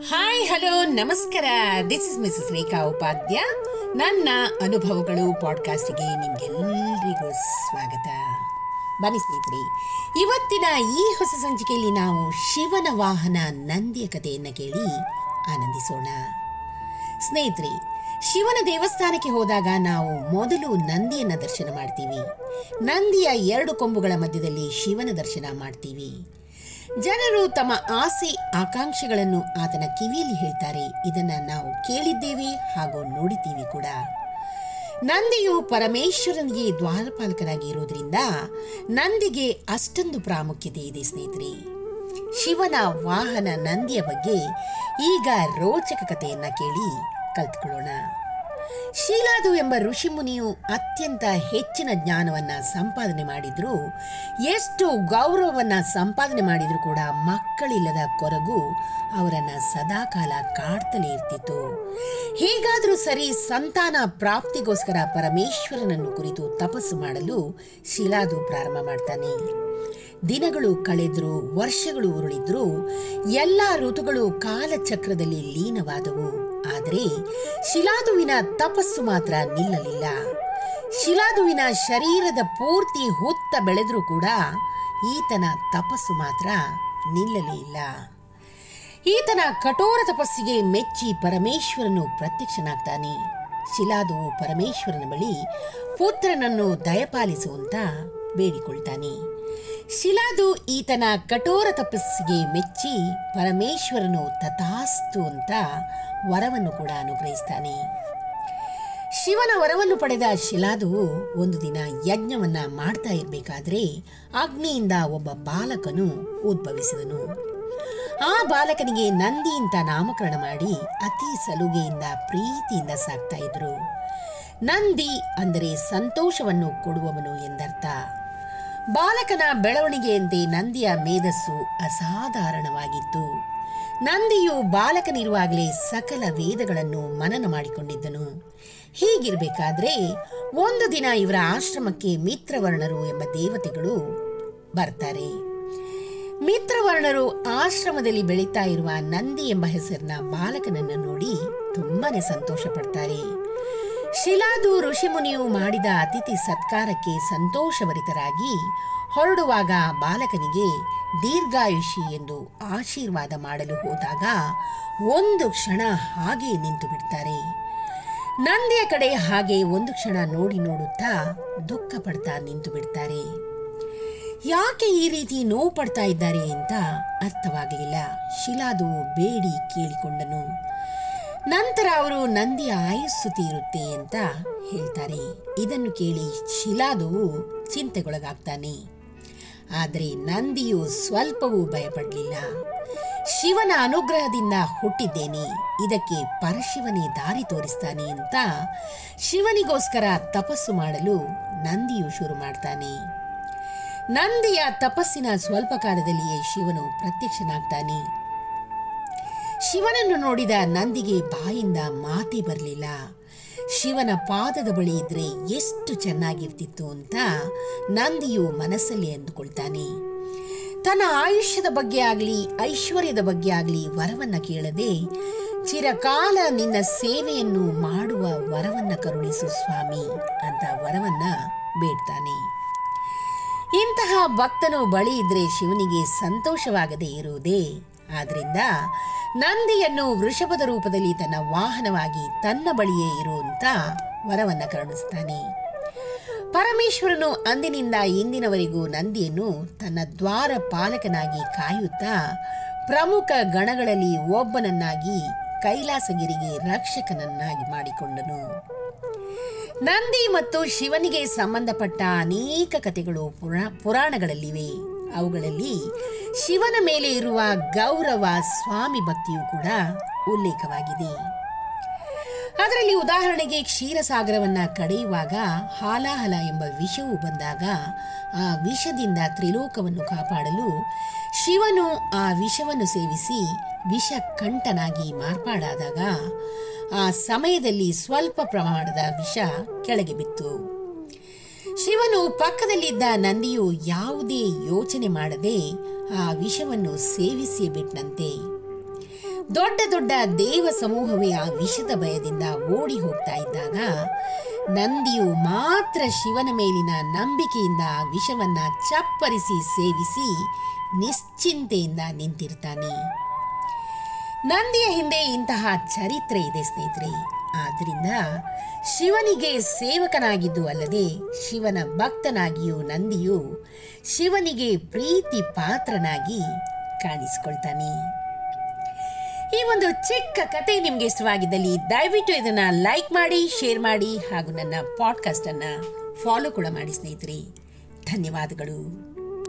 Hi hello ನಮಸ್ಕಾರ this is Mrs Rekha Upadhya ನನ್ನ ಅನುಭವಗಳು ಪಾಡ್ಕಾಸ್ಟ್ಗೆ ನಿಮ್ಗೆಲ್ಲರಿಗೂ ಸ್ವಾಗತ. ಬನ್ನಿ ಸ್ನೇಹಿತರೆ, ಇವತ್ತಿನ ಈ ಹೊಸ ಸಂಚಿಕೆಯಲ್ಲಿ ನಾವು ಶಿವನ ವಾಹನ ನಂದಿಯ ಕಥೆಯನ್ನು ಕೇಳಿ ಆನಂದಿಸೋಣ. ಸ್ನೇಹಿತರೆ, ಶಿವನ ದೇವಸ್ಥಾನಕ್ಕೆ ಹೋದಾಗ ನಾವು ಮೊದಲು ನಂದಿಯನ್ನ ದರ್ಶನ ಮಾಡ್ತೀವಿ. ನಂದಿಯ ಎರಡು ಕೊಂಬುಗಳ ಮಧ್ಯದಲ್ಲಿ ಶಿವನ ದರ್ಶನ ಮಾಡ್ತೀವಿ. ಜನರು ತಮ್ಮ ಆಸೆ, ಆಕಾಂಕ್ಷೆಗಳನ್ನು ಆತನ ಕಿವಿಯಲ್ಲಿ ಹೇಳ್ತಾರೆ. ಇದನ್ನು ನಾವು ಕೇಳಿದ್ದೇವೆ ಹಾಗೂ ನೋಡಿದ್ದೀವಿ ಕೂಡ. ನಂದಿಯು ಪರಮೇಶ್ವರನಿಗೆ ದ್ವಾರಪಾಲಕನಾಗಿ ಇರೋದ್ರಿಂದ ನಂದಿಗೆ ಅಷ್ಟೊಂದು ಪ್ರಾಮುಖ್ಯತೆ ಇದೆ, ಸ್ನೇಹಿತರೆ. ಶಿವನ ವಾಹನ ನಂದಿಯ ಬಗ್ಗೆ ಈಗ ರೋಚಕ ಕಥೆಯನ್ನು ಕೇಳಿ ಕಲ್ತ್ಕೊಳ್ಳೋಣ. ಶೀಲಾದು ಎಂಬ ಋಷಿಮುನಿಯು ಅತ್ಯಂತ ಹೆಚ್ಚಿನ ಜ್ಞಾನವನ್ನ ಸಂಪಾದನೆ ಮಾಡಿದ್ರು. ಎಷ್ಟು ಗೌರವವನ್ನು ಸಂಪಾದನೆ ಮಾಡಿದರೂ ಕೂಡ ಮಕ್ಕಳಿಲ್ಲದ ಕೊರಗು ಅವರನ್ನು ಸದಾಕಾಲ ಕಾಡ್ತಲೇ ಇರ್ತಿತ್ತು. ಹೀಗಾದರೂ ಸರಿ ಸಂತಾನ ಪ್ರಾಪ್ತಿಗೋಸ್ಕರ ಪರಮೇಶ್ವರನನ್ನು ಕುರಿತು ತಪಸ್ಸು ಮಾಡಲು ಶೀಲಾದು ಪ್ರಾರಂಭ ಮಾಡ್ತಾನೆ. ದಿನಗಳು ಕಳೆದ್ರು, ವರ್ಷಗಳು ಉರುಳಿದ್ರು, ಎಲ್ಲ ಋತುಗಳು ಕಾಲಚಕ್ರದಲ್ಲಿ ಲೀನವಾದವು. ಆದರೆ ಶಿಲಾದುವಿನ ತಪಸ್ಸು ಮಾತ್ರ ನಿಲ್ಲಲಿಲ್ಲ. ಶಿಲಾದುವಿನ ಶರೀರದ ಪೂರ್ತಿ ಹುತ್ತ ಬೆಳೆದರೂ ಕೂಡ ಈತನ ತಪಸ್ಸು ಮಾತ್ರ ನಿಲ್ಲಲೇ ಇಲ್ಲ. ಈತನ ಕಠೋರ ತಪಸ್ಸಿಗೆ ಮೆಚ್ಚಿ ಪರಮೇಶ್ವರನು ಪ್ರತ್ಯಕ್ಷನಾಗ್ತಾನೆ. ಶಿಲಾದುವು ಪರಮೇಶ್ವರನ ಬಳಿ ಪುತ್ರನನ್ನು ದಯಪಾಲಿಸುವಂತ ಬೇಡಿಕೊಳ್ತಾನೆ. ಶಿಲಾದು ಈತನ ಕಠೋರ ತಪಸ್ಸಿಗೆ ಮೆಚ್ಚಿ ಪರಮೇಶ್ವರನು ತಥಾಸ್ತು ಅಂತ ವರವನ್ನು ಕೂಡ ಅನುಗ್ರಹಿಸ್ತಾನೆ. ಶಿವನ ವರವನ್ನು ಪಡೆದ ಶಿಲಾದು ಒಂದು ದಿನ ಯಜ್ಞವನ್ನ ಮಾಡ್ತಾ ಇರಬೇಕಾದ್ರೆ ಅಗ್ನಿಯಿಂದ ಒಬ್ಬ ಬಾಲಕನು ಉದ್ಭವಿಸಿದನು. ಆ ಬಾಲಕನಿಗೆ ನಂದಿ ಅಂತ ನಾಮಕರಣ ಮಾಡಿ ಅತಿ ಸಲುಗೆಯಿಂದ ಪ್ರೀತಿಯಿಂದ ಸಾಕ್ತಾ ಇದ್ರು. ನಂದಿ ಅಂದರೆ ಸಂತೋಷವನ್ನು ಕೊಡುವವನು ಎಂದರ್ಥ. ಬಾಲಕನ ಬೆಳವಣಿಗೆಯಂತೆ ನಂದಿಯ ಮೇಧಸ್ಸು ಅಸಾಧಾರಣವಾಗಿತ್ತು. ನಂದಿಯು ಬಾಲಕನಿರುವಾಗಲೇ ಸಕಲ ವೇದಗಳನ್ನು ಮನನ ಮಾಡಿಕೊಂಡಿದ್ದನು. ಹೀಗಿರಬೇಕಾದ್ರೆ ಒಂದು ದಿನ ಇವರ ಆಶ್ರಮಕ್ಕೆ ಮಿತ್ರವರ್ಣರು ಎಂಬ ದೇವತೆಗಳು ಬರ್ತಾರೆ. ಮಿತ್ರವರ್ಣರು ಆಶ್ರಮದಲ್ಲಿ ಬೆಳೀತಾ ಇರುವ ನಂದಿ ಎಂಬ ಹೆಸರಿನ ಬಾಲಕನನ್ನು ನೋಡಿ ತುಂಬಾನೇ ಸಂತೋಷ ಪಡ್ತಾರೆ ಶಿಲಾದು ಋಷಿಮುನಿಯು ಮಾಡಿದ ಅತಿಥಿ ಸತ್ಕಾರಕ್ಕೆ ಸಂತೋಷಭರಿತರಾಗಿ ಹೊರಡುವಾಗ ಬಾಲಕನಿಗೆ ದೀರ್ಘಾಯುಷಿ ಎಂದು ಆಶೀರ್ವಾದ ಮಾಡಲು ಹೋದಾಗ ಒಂದು ಕ್ಷಣ ಹಾಗೆ ನಿಂತು ಬಿಡ್ತಾರೆ. ನಂದಿಯ ಕಡೆ ಹಾಗೆ ಒಂದು ಕ್ಷಣ ನೋಡಿ ನೋಡುತ್ತಾ ದುಃಖ ಪಡ್ತಾ ನಿಂತು ಬಿಡ್ತಾರೆ. ಯಾಕೆ ಈ ರೀತಿ ನೋವು ಪಡ್ತಾ ಇದ್ದಾರೆ ಅಂತ ಅರ್ಥವಾಗಲಿಲ್ಲ. ಶಿಲಾದು ಬೇಡಿ ಕೇಳಿಕೊಂಡನು. ನಂತರ ಅವರು ನಂದಿಯ ಆಯಸ್ಸು ತೀರುತ್ತೆ ಅಂತ ಹೇಳ್ತಾರೆ. ಇದನ್ನು ಕೇಳಿ ಶಿಲಾದುವು ಚಿಂತೆಗೊಳಗಾಗ್ತಾನೆ. ಆದರೆ ನಂದಿಯು ಸ್ವಲ್ಪವೂ ಭಯಪಡಲಿಲ್ಲ. ಶಿವನ ಅನುಗ್ರಹದಿಂದ ಹುಟ್ಟಿದ್ದೇನೆ. ಇದಕ್ಕೆ ಪರಶಿವನೇ ದಾರಿ ತೋರಿಸ್ತಾನೆ ಅಂತ ಶಿವನಿಗೋಸ್ಕರ ತಪಸ್ಸು ಮಾಡಲು ನಂದಿಯು ಶುರು ಮಾಡ್ತಾನೆ. ನಂದಿಯ ತಪಸ್ಸಿನ ಸ್ವಲ್ಪ ಕಾಲದಲ್ಲಿಯೇ ಶಿವನು ಪ್ರತ್ಯಕ್ಷನಾಗ್ತಾನೆ. ಶಿವನನ್ನು ನೋಡಿದ ನಂದಿಗೆ ಬಾಯಿಂದ ಮಾತೇ ಬರಲಿಲ್ಲ. ಶಿವನ ಪಾದದ ಬಳಿ ಇದ್ರೆ ಎಷ್ಟು ಚೆನ್ನಾಗಿರ್ತಿತ್ತು ಅಂತ ನಂದಿಯು ಮನಸ್ಸಲ್ಲಿ ಅಂದುಕೊಳ್ತಾನೆ. ತನ್ನ ಆಯುಷ್ಯದ ಬಗ್ಗೆ ಆಗಲಿ, ಐಶ್ವರ್ಯದ ಬಗ್ಗೆ ಆಗಲಿ ವರವನ್ನ ಕೇಳದೆ, ಚಿರಕಾಲ ನಿನ್ನ ಸೇವೆಯನ್ನು ಮಾಡುವ ವರವನ್ನ ಕರುಣಿಸು ಸ್ವಾಮಿ ಅಂತ ವರವನ್ನ ಬೇಡ್ತಾನೆ. ಇಂತಹ ಭಕ್ತನು ಬಳಿ ಇದ್ರೆ ಶಿವನಿಗೆ ಸಂತೋಷವಾಗದೇ ಇರುವುದೇ. ಆದ್ರಿಂದ ನಂದಿಯನ್ನು ವೃಷಭದ ರೂಪದಲ್ಲಿ ತನ್ನ ವಾಹನವಾಗಿ ತನ್ನ ಬಳಿಯೇ ಇರುವಂತ ವರವನ್ನ ಕರುಣಿಸ್ತಾನೆ. ಪರಮೇಶ್ವರನು ಅಂದಿನಿಂದ ಇಂದಿನವರೆಗೂ ನಂದಿಯನ್ನು ತನ್ನ ದ್ವಾರ ಪಾಲಕನಾಗಿ ಕಾಯುತ್ತಾ ಪ್ರಮುಖ ಗಣಗಳಲ್ಲಿ ಒಬ್ಬನನ್ನಾಗಿ ಕೈಲಾಸಗಿರಿಗೆ ರಕ್ಷಕನನ್ನಾಗಿ ಮಾಡಿಕೊಂಡನು. ನಂದಿ ಮತ್ತು ಶಿವನಿಗೆ ಸಂಬಂಧಪಟ್ಟ ಅನೇಕ ಕಥೆಗಳು ಪುರಾ, ಪುರಾಣಗಳಲ್ಲಿವೆ. ಅವುಗಳಲ್ಲಿ ಶಿವನ ಮೇಲೆ ಇರುವ ಗೌರವ ಸ್ವಾಮಿ ಭಕ್ತಿಯು ಕೂಡ ಉಲ್ಲೇಖವಾಗಿದೆ. ಅದರಲ್ಲಿ ಉದಾಹರಣೆಗೆ ಕ್ಷೀರಸಾಗರವನ್ನು ಕಡೆಯುವಾಗ ಹಾಲಾಹಲ ಎಂಬ ವಿಷವು ಬಂದಾಗ ಆ ವಿಷದಿಂದ ತ್ರಿಲೋಕವನ್ನು ಕಾಪಾಡಲು ಶಿವನು ಆ ವಿಷವನ್ನು ಸೇವಿಸಿ ವಿಷ ಕಂಠನಾಗಿ ಮಾರ್ಪಾಡಾದಾಗ ಆ ಸಮಯದಲ್ಲಿ ಸ್ವಲ್ಪ ಪ್ರಮಾಣದ ವಿಷ ಕೆಳಗೆ ಬಿತ್ತು. ಶಿವನು ಪಕ್ಕದಲ್ಲಿದ್ದ ನಂದಿಯು ಯಾವುದೇ ಯೋಚನೆ ಮಾಡದೆ ಆ ವಿಷವನ್ನು ಸೇವಿಸಿ ಬಿಟ್ನಂತೆ. ದೊಡ್ಡ ದೊಡ್ಡ ದೇವ ಸಮೂಹವೇ ಆ ವಿಷದ ಭಯದಿಂದ ಓಡಿ ಹೋಗ್ತಾ ಇದ್ದಾಗ ನಂದಿಯು ಮಾತ್ರ ಶಿವನ ಮೇಲಿನ ನಂಬಿಕೆಯಿಂದ ಆ ವಿಷವನ್ನ ಚಪ್ಪರಿಸಿ ಸೇವಿಸಿ ನಿಶ್ಚಿಂತೆಯಿಂದ ನಿಂತಿರ್ತಾನೆ. ನಂದಿಯ ಹಿಂದೆ ಇಂತಹ ಚರಿತ್ರೆ ಇದೆ ಸ್ನೇಹಿತರೆ. ಆದ್ರಿಂದ ಶಿವನಿಗೆ ಸೇವಕನಾಗಿದ್ದು ಅಲ್ಲದೆ ಶಿವನ ಭಕ್ತನಾಗಿಯೂ ನಂದಿಯು ಶಿವನಿಗೆ ಪ್ರೀತಿ ಪಾತ್ರನಾಗಿ ಕಾಣಿಸಿಕೊಳ್ತಾನೆ. ಈ ಒಂದು ಚಿಕ್ಕ ಕತೆ ನಿಮಗೆ ಇಷ್ಟವಾಗಿದ್ದಲ್ಲಿ ದಯವಿಟ್ಟು ಇದನ್ನು ಲೈಕ್ ಮಾಡಿ, ಶೇರ್ ಮಾಡಿ ಹಾಗೂ ನನ್ನ ಪಾಡ್ಕಾಸ್ಟನ್ನು ಫಾಲೋ ಕೂಡ ಮಾಡಿ ಸ್ನೇಹಿತರೆ. ಧನ್ಯವಾದಗಳು.